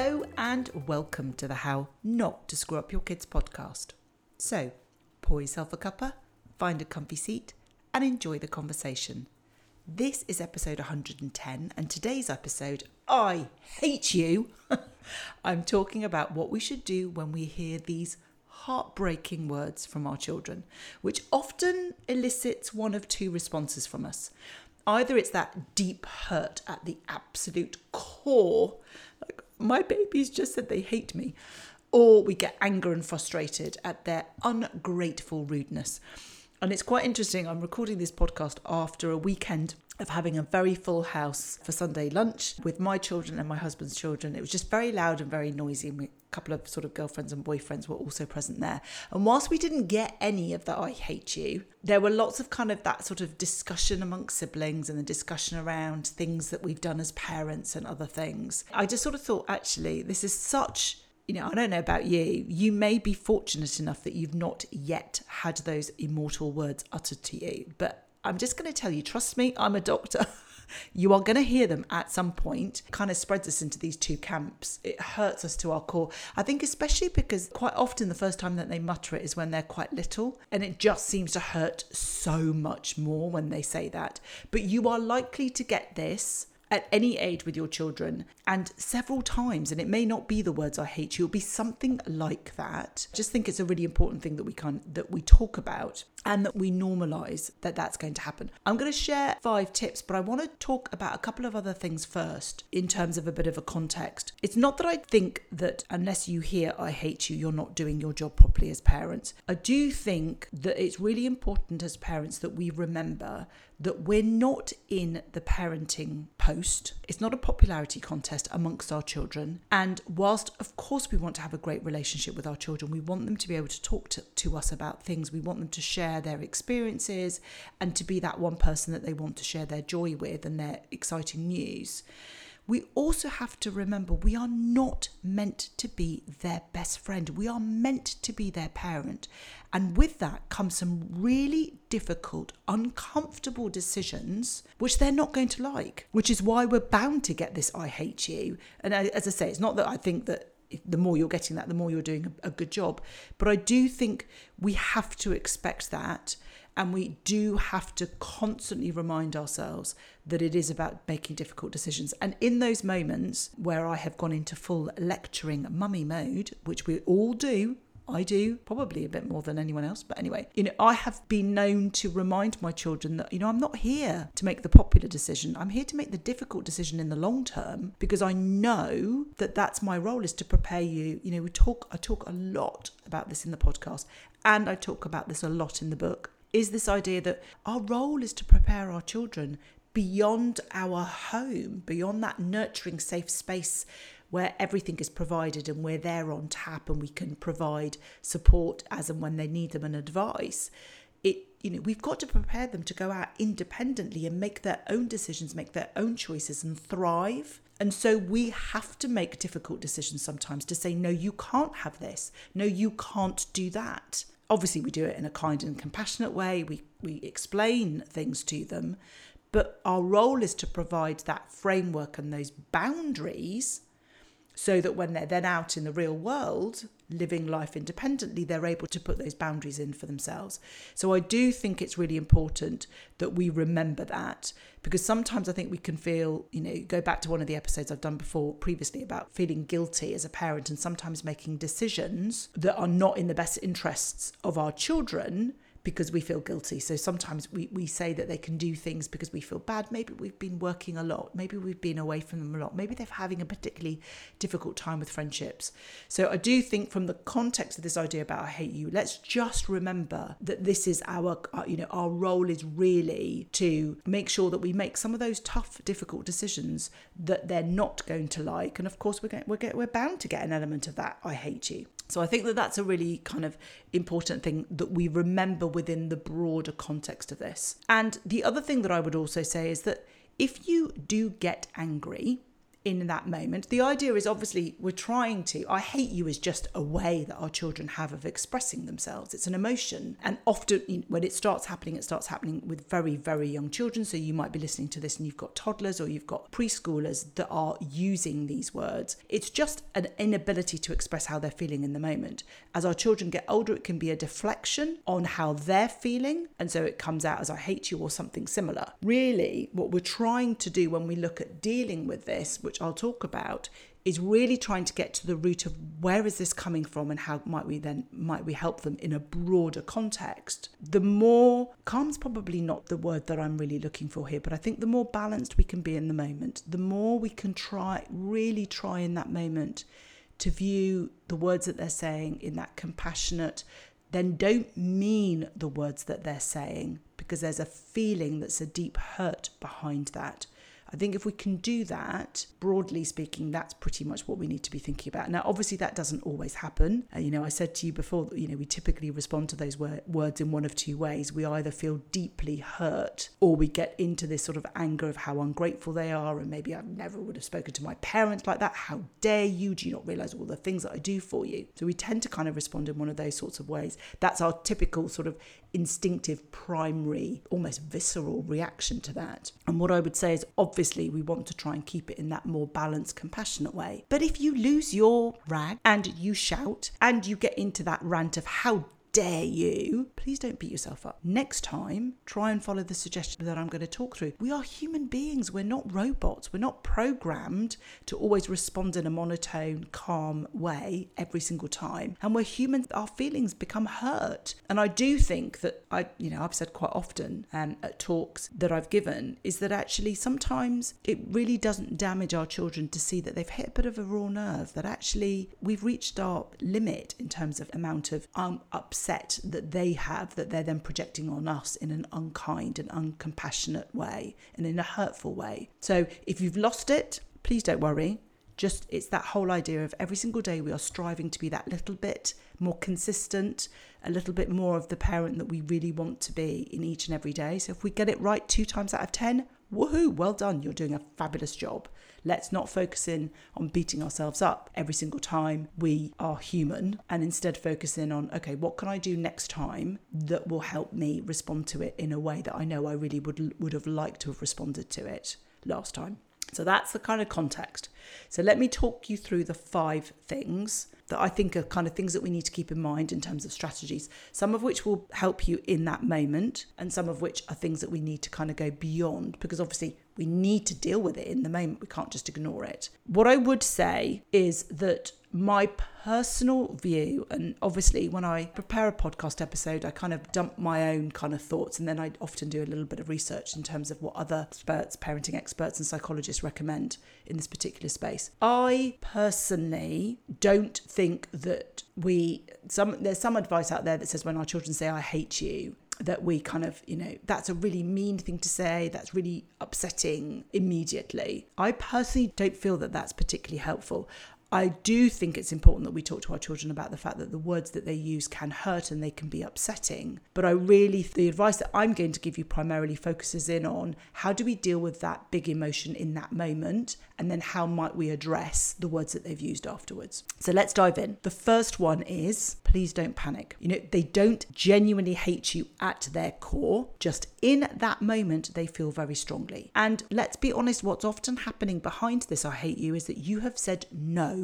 Hello and welcome to the How Not to Screw Up Your Kids podcast. So, pour yourself a cuppa, find a comfy seat, and enjoy the conversation. This is episode 110, and today's episode, I hate you. I'm talking about what we should do when we hear these heartbreaking words from our children, which often elicits one of two responses from us. Either it's that deep hurt at the absolute core, my babies just said they hate me, or we get anger and frustrated at their ungrateful rudeness. And it's quite interesting. I'm recording this podcast after a weekend of having a very full house for Sunday lunch with my children and my husband's children. It was just very loud and very noisy. And a couple of sort of girlfriends and boyfriends were also present there. And whilst we didn't get any of the I hate you, there were lots of kind of that sort of discussion amongst siblings and the discussion around things that we've done as parents and other things. I just sort of thought, actually, this is such you know, I don't know about you, you may be fortunate enough that you've not yet had those immortal words uttered to you. But I'm just going to tell you, trust me, I'm a doctor. you are going to hear them at some point. Kind of spreads us into these two camps. It hurts us to our core. I think, especially because quite often the first time that they mutter it is when they're quite little, and it just seems to hurt so much more when they say that. But you are likely to get this at any age with your children and several times and it may not be the words i hate you it'll be something like that just think it's a really important thing that we can that we talk about and that we normalize that that's going to happen i'm going to share five tips but i want to talk about a couple of other things first in terms of a bit of a context it's not that i think that unless you hear i hate you you're not doing your job properly as parents i do think that it's really important as parents that we remember that we're not in the parenting post. It's not a popularity contest amongst our children. And whilst, of course, we want to have a great relationship with our children, we want them to be able to talk to, to us about things. We want them to share their experiences and to be that one person that they want to share their joy with and their exciting news we also have to remember we are not meant to be their best friend. We are meant to be their parent. And with that comes some really difficult, uncomfortable decisions, which they're not going to like, which is why we're bound to get this I hate you. And uh, as I say, it's not that I think that the more you're getting that, the more you're doing a, good job. But I do think we have to expect that and we do have to constantly remind ourselves that it is about making difficult decisions. And in those moments where I have gone into full lecturing mummy mode, which we all do, I do, probably a bit more than anyone else. But anyway, you know, I have been known to remind my children that, you know, I'm not here to make the popular decision. I'm here to make the difficult decision in the long term because I know that that's my role is to prepare you. You know, we talk, I talk a lot about this in the podcast and I talk about this a lot in the book is this idea that our role is to prepare our children beyond our home, beyond that nurturing safe space where everything is provided and we're there on tap and we can provide support as and when they need them and advice. It you know, we've got to prepare them to go out independently and make their own decisions, make their own choices and thrive. And so we have to make difficult decisions sometimes to say, no, you can't have this. No, you can't do that obviously we do it in a kind and compassionate way we we explain things to them but our role is to provide that framework and those boundaries so that when they're then out in the real world living life independently they're able to put those boundaries in for themselves. So i do think it's really important that we remember that because sometimes i think we can feel you know go back to one of the episodes i've done before previously about feeling guilty as a parent and sometimes making decisions that are not in the best interests of our children because we feel guilty. So sometimes we, we say that they can do things because we feel bad. Maybe we've been working a lot. Maybe we've been away from them a lot. Maybe they're having a particularly difficult time with friendships. So I do think from the context of this idea about I hate you, let's just remember that this is our, uh, you know, our role is really to make sure that we make some of those tough, difficult decisions that they're not going to like. And of course, we're, going, we're, we're bound to get an element of that I hate you. So I think that that's a really kind of important thing that we remember within the broader context of this. And the other thing that I would also say is that if you do get angry, in that moment. The idea is obviously we're trying to, I hate you is just a way that our children have of expressing themselves. It's an emotion. And often when it starts happening, it starts happening with very, very young children. So you might be listening to this and you've got toddlers or you've got preschoolers that are using these words. It's just an inability to express how they're feeling in the moment. As our children get older, it can be a deflection on how they're feeling. And so it comes out as I hate you or something similar. Really, what we're trying to do when we look at dealing with this, which I'll talk about, is really trying to get to the root of where is this coming from and how might we then might we help them in a broader context. The more calm's probably not the word that i'm really looking for here but i think the more balanced we can be in the moment the more we can try really try in that moment to view the words that they're saying in that compassionate then don't mean the words that they're saying because there's a feeling that's a deep hurt behind that I think if we can do that, broadly speaking, that's pretty much what we need to be thinking about. Now, obviously, that doesn't always happen. Uh, you know, I said to you before that, you know, we typically respond to those wor- words in one of two ways. We either feel deeply hurt or we get into this sort of anger of how ungrateful they are. And maybe I never would have spoken to my parents like that. How dare you? Do you not realize all the things that I do for you? So we tend to kind of respond in one of those sorts of ways. That's our typical sort of instinctive, primary, almost visceral reaction to that. And what I would say is obviously we want to try and keep it in that more balanced, compassionate way. But if you lose your rag and you shout and you get into that rant of how dare you, please don't beat yourself up. Next time, try and follow the suggestion that I'm going to talk through. We are human beings, we're not robots, we're not programmed to always respond in a monotone, calm way every single time. And we're human, our feelings become hurt. And I do think that I, you know, I've said quite often um, at talks that I've given is that actually sometimes it really doesn't damage our children to see that they've hit a bit of a raw nerve, that actually we've reached our limit in terms of amount of um, upset upset that they have that they're then projecting on us in an unkind and uncompassionate way and in a hurtful way. So if you've lost it, please don't worry. Just it's that whole idea of every single day we are striving to be that little bit more consistent, a little bit more of the parent that we really want to be in each and every day. So if we get it right two times out of 10, woohoo, well done, you're doing a fabulous job. Let's not focus in on beating ourselves up every single time we are human and instead focus in on, okay, what can I do next time that will help me respond to it in a way that I know I really would, would have liked to have responded to it last time. So that's the kind of context. So let me talk you through the five things that I think are kind of things that we need to keep in mind in terms of strategies, some of which will help you in that moment, and some of which are things that we need to kind of go beyond because obviously we need to deal with it in the moment. We can't just ignore it. What I would say is that my personal view, and obviously when I prepare a podcast episode, I kind of dump my own kind of thoughts, and then I often do a little bit of research in terms of what other experts, parenting experts, and psychologists recommend in this particular space. I personally don't think that we some there's some advice out there that says when our children say I hate you that we kind of, you know, that's a really mean thing to say, that's really upsetting immediately. I personally don't feel that that's particularly helpful. I do think it's important that we talk to our children about the fact that the words that they use can hurt and they can be upsetting. But I really, the advice that I'm going to give you primarily focuses in on how do we deal with that big emotion in that moment and then how might we address the words that they've used afterwards. So let's dive in. The first one is please don't panic. You know, they don't genuinely hate you at their core, just in that moment, they feel very strongly. And let's be honest, what's often happening behind this I hate you is that you have said no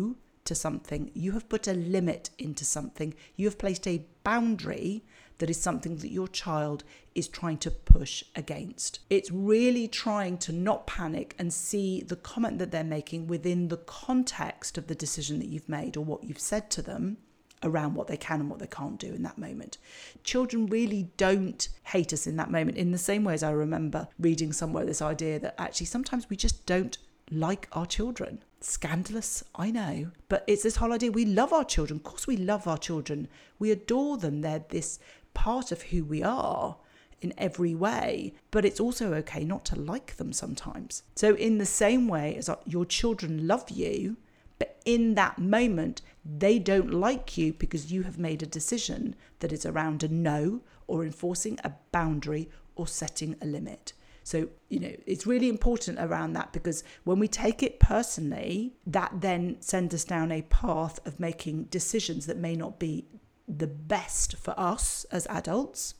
to something, you have put a limit into something, you have placed a boundary that is something that your child is trying to push against. It's really trying to not panic and see the comment that they're making within the context of the decision that you've made or what you've said to them around what they can and what they can't do in that moment. Children really don't hate us in that moment in the same way as I remember reading somewhere this idea that actually sometimes we just don't like our children. Scandalous, I know. But it's this whole idea we love our children. Of course, we love our children. We adore them. They're this part of who we are in every way. But it's also okay not to like them sometimes. So, in the same way as your children love you, but in that moment, they don't like you because you have made a decision that is around a no or enforcing a boundary or setting a limit. So, you know, it's really important around that because when we take it personally, that then sends us down a path of making decisions that may not be the best for us as adults.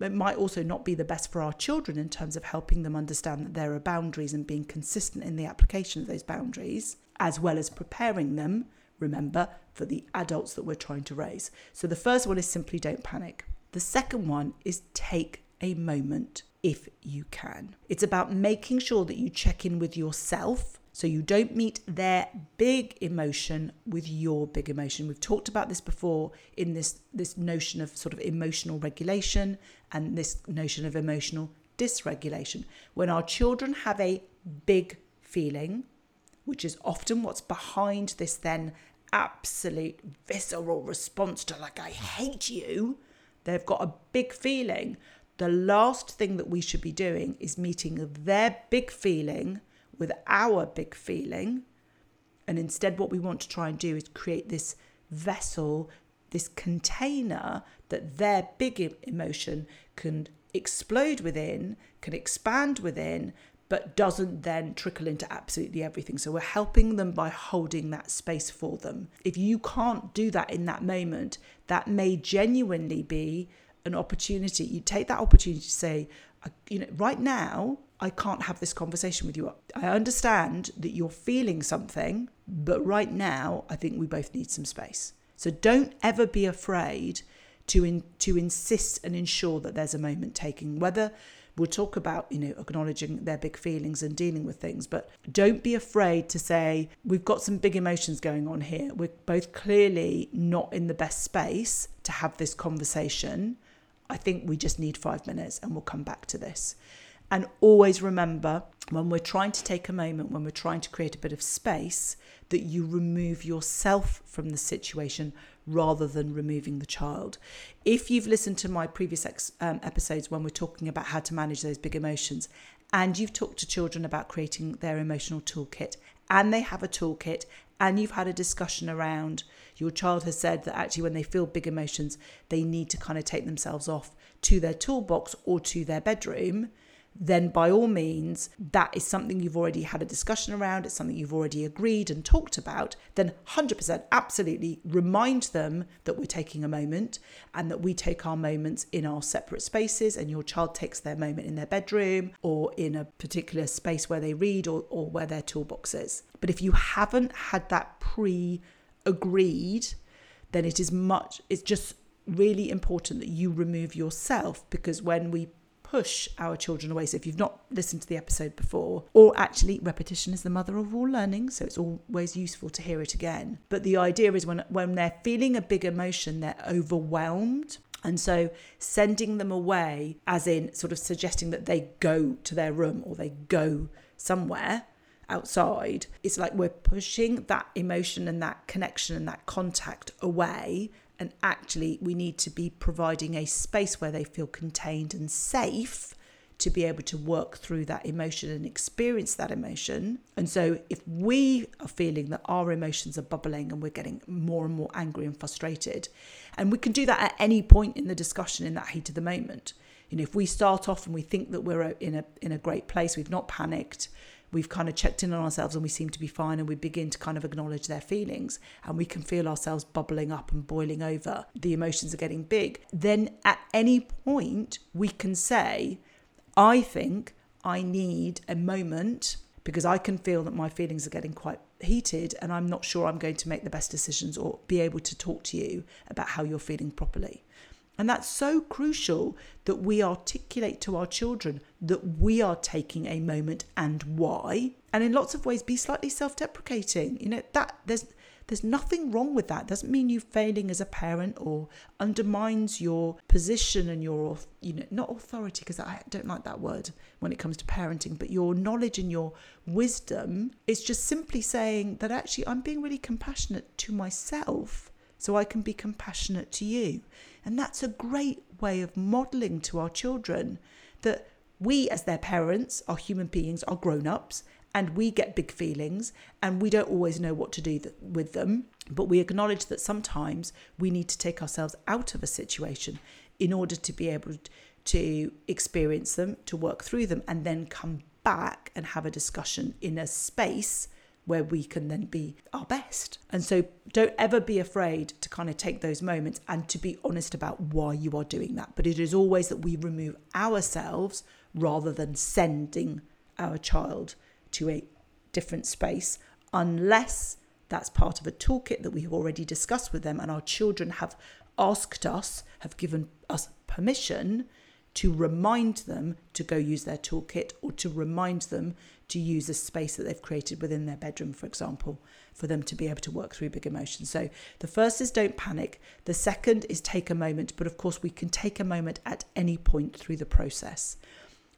It might also not be the best for our children in terms of helping them understand that there are boundaries and being consistent in the application of those boundaries, as well as preparing them, remember, for the adults that we're trying to raise. So the first one is simply don't panic. The second one is take a moment if you can. It's about making sure that you check in with yourself so you don't meet their big emotion with your big emotion. We've talked about this before in this this notion of sort of emotional regulation and this notion of emotional dysregulation. When our children have a big feeling, which is often what's behind this then absolute visceral response to like I hate you, they've got a big feeling the last thing that we should be doing is meeting their big feeling with our big feeling. And instead, what we want to try and do is create this vessel, this container that their big emotion can explode within, can expand within, but doesn't then trickle into absolutely everything. So we're helping them by holding that space for them. If you can't do that in that moment, that may genuinely be an opportunity, you take that opportunity to say, you know, right now, I can't have this conversation with you. I understand that you're feeling something, but right now, I think we both need some space. So don't ever be afraid to in, to insist and ensure that there's a moment taking. Whether we'll talk about you know acknowledging their big feelings and dealing with things, but don't be afraid to say we've got some big emotions going on here. We're both clearly not in the best space to have this conversation I think we just need five minutes and we'll come back to this. And always remember when we're trying to take a moment, when we're trying to create a bit of space, that you remove yourself from the situation rather than removing the child. If you've listened to my previous ex, um, episodes when we're talking about how to manage those big emotions, and you've talked to children about creating their emotional toolkit, and they have a toolkit, and you've had a discussion around your child has said that actually when they feel big emotions, they need to kind of take themselves off to their toolbox or to their bedroom, then by all means, that is something you've already had a discussion around, it's something you've already agreed and talked about, then 100% absolutely remind them that we're taking a moment and that we take our moments in our separate spaces and your child takes their moment in their bedroom or in a particular space where they read or, or where their toolbox is. But if you haven't had that pre agreed, then it is much, it's just really important that you remove yourself because when we push our children away. So if you've not listened to the episode before, or actually repetition is the mother of all learning, so it's always useful to hear it again. But the idea is when when they're feeling a big emotion, they're overwhelmed. And so sending them away, as in sort of suggesting that they go to their room or they go somewhere, outside, it's like we're pushing that emotion and that connection and that contact away. And actually, we need to be providing a space where they feel contained and safe to be able to work through that emotion and experience that emotion. And so, if we are feeling that our emotions are bubbling and we're getting more and more angry and frustrated, and we can do that at any point in the discussion in that heat of the moment. Know, if we start off and we think that we're in a in a great place, we've not panicked, we've kind of checked in on ourselves and we seem to be fine and we begin to kind of acknowledge their feelings and we can feel ourselves bubbling up and boiling over, the emotions are getting big, then at any point we can say, I think I need a moment because I can feel that my feelings are getting quite heated and I'm not sure I'm going to make the best decisions or be able to talk to you about how you're feeling properly. And that's so crucial that we articulate to our children that we are taking a moment and why. And in lots of ways, be slightly self deprecating. You know, that there's there's nothing wrong with that. Doesn't mean you failing as a parent or undermines your position and your, you know, not authority, because I don't like that word when it comes to parenting, but your knowledge and your wisdom is just simply saying that actually I'm being really compassionate to myself so I can be compassionate to you. And that's a great way of modeling to our children that we, as their parents, are human beings, are grown ups, and we get big feelings and we don't always know what to do with them. But we acknowledge that sometimes we need to take ourselves out of a situation in order to be able to experience them, to work through them, and then come back and have a discussion in a space where we can then be our best. And so don't ever be afraid to kind of take those moments and to be honest about why you are doing that. But it is always that we remove ourselves rather than sending our child to a different space unless that's part of a toolkit that we've already discussed with them and our children have asked us, have given us permission to remind them to go use their toolkit or to remind them to use a space that they've created within their bedroom, for example, for them to be able to work through big emotions. So the first is don't panic. The second is take a moment, but of course, we can take a moment at any point through the process.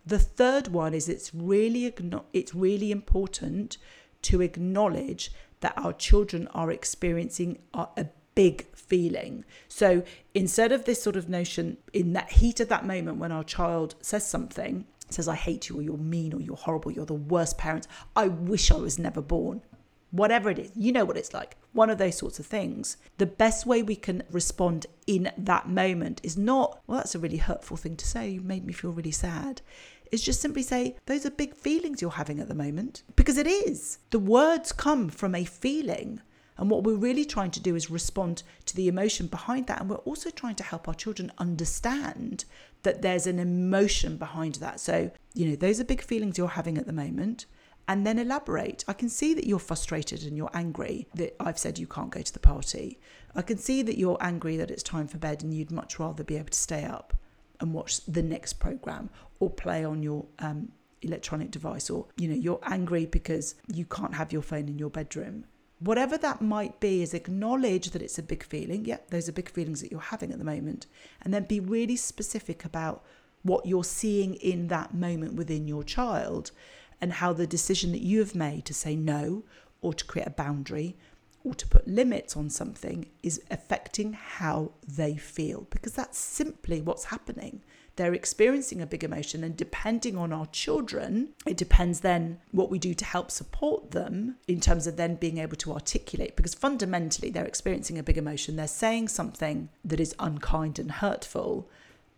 The third one is it's really it's really important to acknowledge that our children are experiencing a big feeling. So instead of this sort of notion in that heat of that moment when our child says something, says, I hate you, or you're mean, or you're horrible, you're the worst parent, I wish I was never born. Whatever it is, you know what it's like. One of those sorts of things. The best way we can respond in that moment is not, well, that's a really hurtful thing to say. You made me feel really sad. Is just simply say, those are big feelings you're having at the moment. Because it is. The words come from a feeling. And what we're really trying to do is respond to the emotion behind that. And we're also trying to help our children understand that there's an emotion behind that. So, you know, those are big feelings you're having at the moment. And then elaborate. I can see that you're frustrated and you're angry that I've said you can't go to the party. I can see that you're angry that it's time for bed and you'd much rather be able to stay up and watch the next program or play on your um, electronic device or you know you're angry because you can't have your phone in your bedroom whatever that might be, is acknowledge that it's a big feeling. Yeah, those are big feelings that you're having at the moment. And then be really specific about what you're seeing in that moment within your child and how the decision that you have made to say no or to create a boundary or to put limits on something is affecting how they feel because that's simply what's happening they're experiencing a big emotion and depending on our children it depends then what we do to help support them in terms of then being able to articulate because fundamentally they're experiencing a big emotion they're saying something that is unkind and hurtful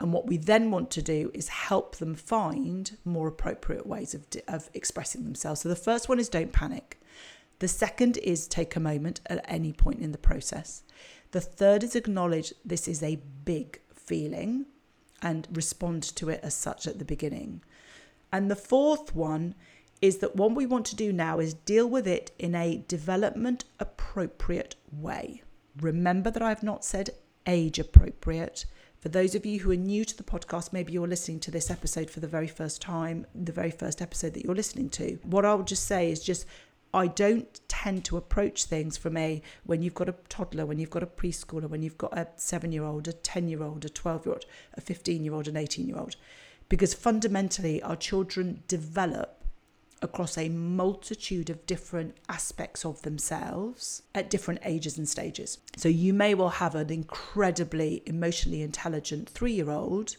and what we then want to do is help them find more appropriate ways of, of expressing themselves. So the first one is don't panic. The second is take a moment at any point in the process. The third is acknowledge this is a big feeling and respond to it as such at the beginning. And the fourth one is that what we want to do now is deal with it in a development appropriate way. Remember that I've not said age appropriate. For those of you who are new to the podcast, maybe you're listening to this episode for the very first time, the very first episode that you're listening to. What I'll just say is just I don't tend to approach things from a when you've got a toddler, when you've got a preschooler, when you've got a seven year old, a 10 year old, a 12 year old, a 15 year old, an 18 year old. Because fundamentally, our children develop across a multitude of different aspects of themselves at different ages and stages. So you may well have an incredibly emotionally intelligent three year old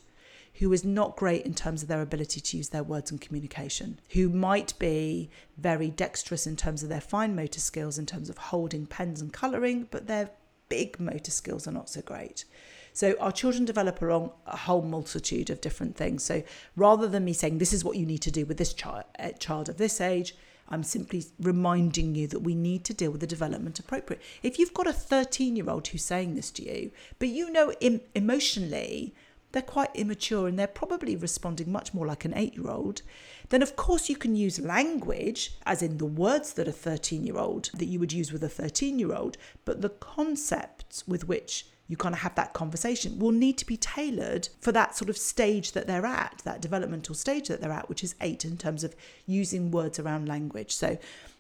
who is not great in terms of their ability to use their words and communication, who might be very dexterous in terms of their fine motor skills, in terms of holding pens and colouring, but their big motor skills are not so great. So our children develop along a whole multitude of different things. So rather than me saying this is what you need to do with this child, uh, child of this age, I'm simply reminding you that we need to deal with the development appropriate. If you've got a 13 year old who's saying this to you, but you know Im- emotionally they're quite immature and they're probably responding much more like an eight year old, then of course you can use language, as in the words that a 13 year old that you would use with a 13 year old, but the concepts with which you kind of have that conversation will need to be tailored for that sort of stage that they're at, that developmental stage that they're at, which is eight in terms of using words around language. So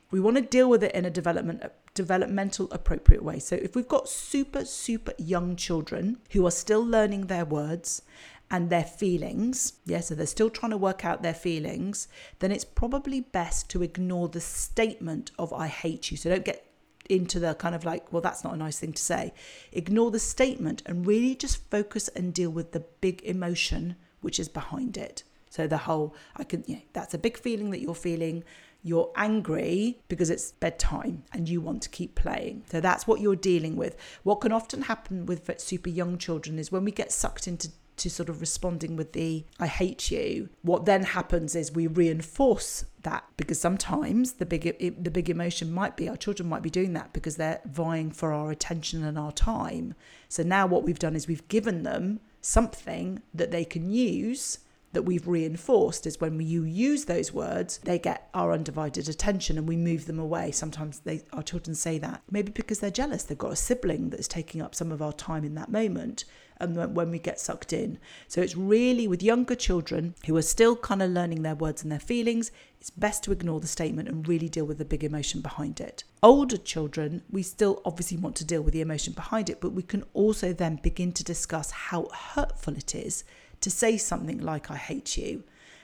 we want to deal with it in a development developmental appropriate way. So if we've got super super young children who are still learning their words and their feelings, yeah, so they're still trying to work out their feelings, then it's probably best to ignore the statement of I hate you. So don't get into the kind of like, well, that's not a nice thing to say. Ignore the statement and really just focus and deal with the big emotion which is behind it. So the whole, I can, yeah, that's a big feeling that you're feeling You're angry because it's bedtime and you want to keep playing. So that's what you're dealing with. What can often happen with super young children is when we get sucked into to sort of responding with the I hate you, what then happens is we reinforce that because sometimes the big the big emotion might be our children might be doing that because they're vying for our attention and our time. So now what we've done is we've given them something that they can use that we've reinforced is when you use those words, they get our undivided attention and we move them away. Sometimes they, our children say that, maybe because they're jealous. They've got a sibling that's taking up some of our time in that moment and when we get sucked in. So it's really with younger children who are still kind of learning their words and their feelings, it's best to ignore the statement and really deal with the big emotion behind it. Older children, we still obviously want to deal with the emotion behind it, but we can also then begin to discuss how hurtful it is to say something like, I hate you.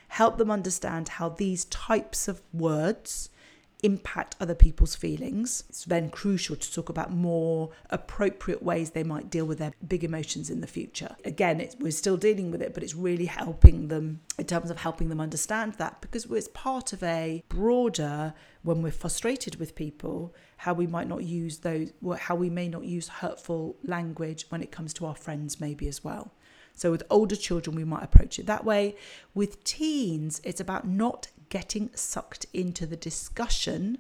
Help them understand how these types of words impact other people's feelings. It's then crucial to talk about more appropriate ways they might deal with their big emotions in the future. Again, we're still dealing with it, but it's really helping them in terms of helping them understand that because it's part of a broader, when we're frustrated with people, how we might not use those, how we may not use hurtful language when it comes to our friends, maybe as well. So with older children, we might approach it that way. With teens, it's about not getting sucked into the discussion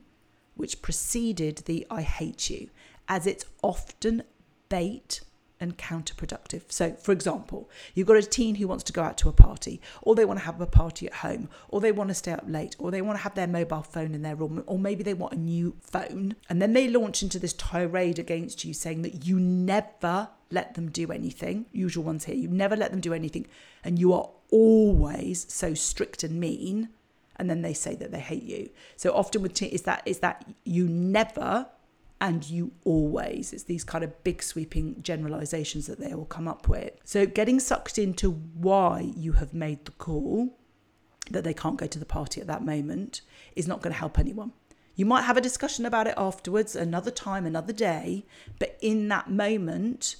which preceded the I hate you, as it's often bait and counterproductive. So, for example, you've got a teen who wants to go out to a party, or they want to have a party at home, or they want to stay up late, or they want to have their mobile phone in their room, or maybe they want a new phone. And then they launch into this tirade against you saying that you never let them do anything. Usual ones here. You never let them do anything, and you are always so strict and mean. And then they say that they hate you. So often with teen, is that is that you never and you always. It's these kind of big sweeping generalizations that they all come up with. So getting sucked into why you have made the call that they can't go to the party at that moment is not going to help anyone. You might have a discussion about it afterwards, another time, another day, but in that moment,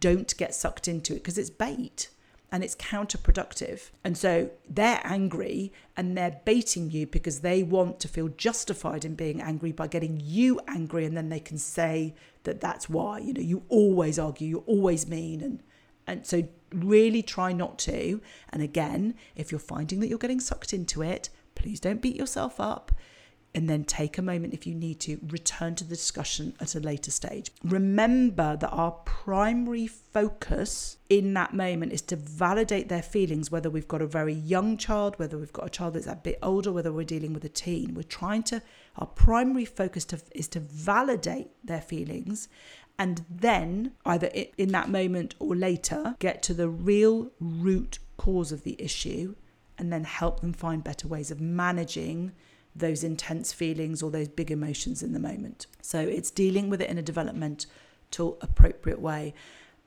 don't get sucked into it because it's bait and it's counterproductive. And so they're angry and they're baiting you because they want to feel justified in being angry by getting you angry. And then they can say that that's why, you know, you always argue, you're always mean. And, and so really try not to. And again, if you're finding that you're getting sucked into it, please don't beat yourself up and then take a moment if you need to return to the discussion at a later stage. Remember that our primary focus in that moment is to validate their feelings, whether we've got a very young child, whether we've got a child that's a bit older, whether we're dealing with a teen. We're trying to, our primary focus to, is to validate their feelings and then either in that moment or later get to the real root cause of the issue and then help them find better ways of managing those intense feelings or those big emotions in the moment. So it's dealing with it in a developmental, appropriate way.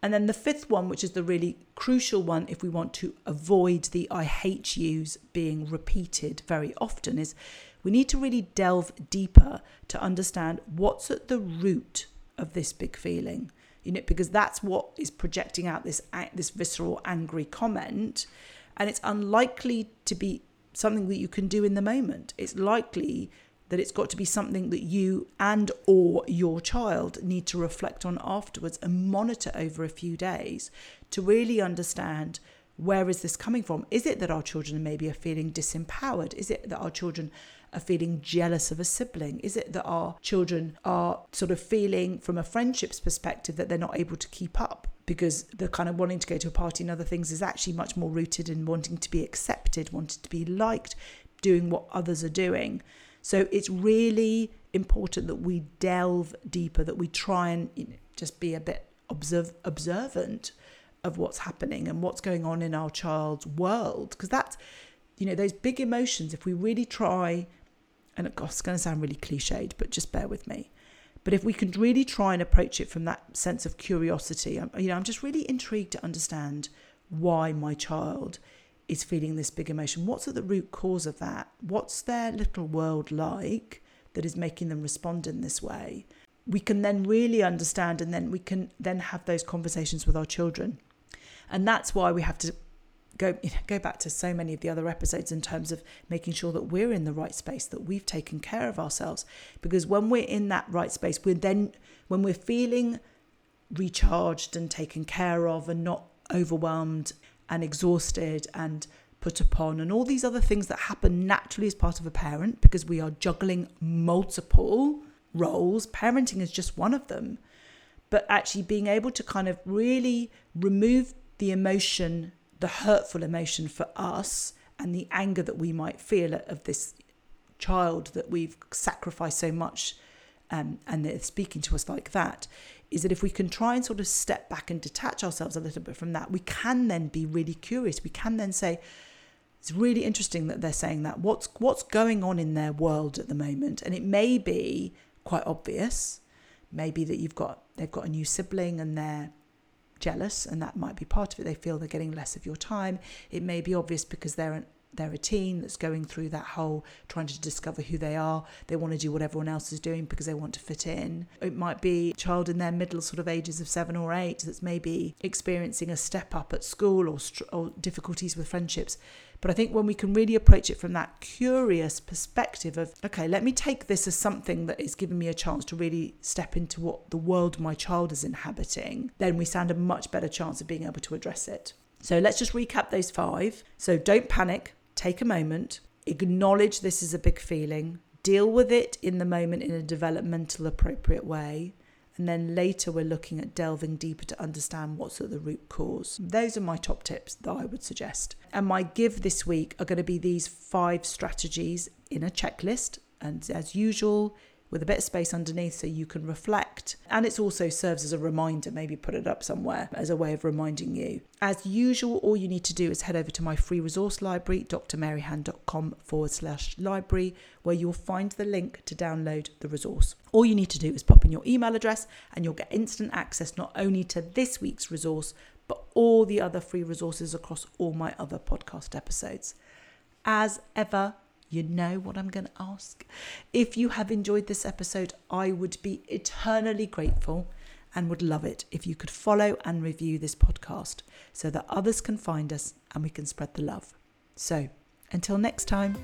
And then the fifth one, which is the really crucial one, if we want to avoid the I hate yous being repeated very often, is we need to really delve deeper to understand what's at the root of this big feeling. You know, because that's what is projecting out this this visceral, angry comment, and it's unlikely to be something that you can do in the moment. It's likely that it's got to be something that you and or your child need to reflect on afterwards and monitor over a few days to really understand where is this coming from? Is it that our children maybe are feeling disempowered? Is it that our children are feeling jealous of a sibling? Is it that our children are sort of feeling from a friendships perspective that they're not able to keep up because the kind of wanting to go to a party and other things is actually much more rooted in wanting to be accepted, wanting to be liked, doing what others are doing. So it's really important that we delve deeper, that we try and you know, just be a bit observe, observant of what's happening and what's going on in our child's world. Because that's, you know, those big emotions, if we really try, and oh, it's going to sound really cliched, but just bear with me. But if we can really try and approach it from that sense of curiosity, I'm, you know, I'm just really intrigued to understand why my child is feeling this big emotion. What's at the root cause of that? What's their little world like that is making them respond in this way? We can then really understand, and then we can then have those conversations with our children. And that's why we have to go you know, go back to so many of the other episodes in terms of making sure that we're in the right space, that we've taken care of ourselves. Because when we're in that right space, we're then when we're feeling recharged and taken care of and not overwhelmed and exhausted and put upon and all these other things that happen naturally as part of a parent because we are juggling multiple roles. Parenting is just one of them. But actually being able to kind of really remove the emotion, the hurtful emotion for us and the anger that we might feel of this child that we've sacrificed so much um, and they're speaking to us like that is that if we can try and sort of step back and detach ourselves a little bit from that, we can then be really curious. We can then say, it's really interesting that they're saying that. What's what's going on in their world at the moment? And it may be quite obvious. Maybe that you've got they've got a new sibling and they're jealous, and that might be part of it. They feel they're getting less of your time. It may be obvious because they're they're a teen that's going through that whole trying to discover who they are. They want to do what everyone else is doing because they want to fit in. It might be a child in their middle sort of ages of seven or eight that's maybe experiencing a step up at school or, or difficulties with friendships. But I think when we can really approach it from that curious perspective of, okay, let me take this as something that is giving me a chance to really step into what the world my child is inhabiting, then we stand a much better chance of being able to address it. So let's just recap those five. So don't panic, take a moment, acknowledge this is a big feeling, deal with it in the moment in a developmental appropriate way. And then later, we're looking at delving deeper to understand what's at the root cause. Those are my top tips that I would suggest. And my give this week are going to be these five strategies in a checklist. And as usual, with a bit of space underneath so you can reflect. And it also serves as a reminder, maybe put it up somewhere as a way of reminding you. As usual, all you need to do is head over to my free resource library, drmaryhan.com forward slash library, where you'll find the link to download the resource. All you need to do is pop in your email address and you'll get instant access not only to this week's resource, but all the other free resources across all my other podcast episodes. As ever, you know what I'm going to ask. If you have enjoyed this episode, I would be eternally grateful and would love it if you could follow and review this podcast so that others can find us and we can spread the love. So, until next time.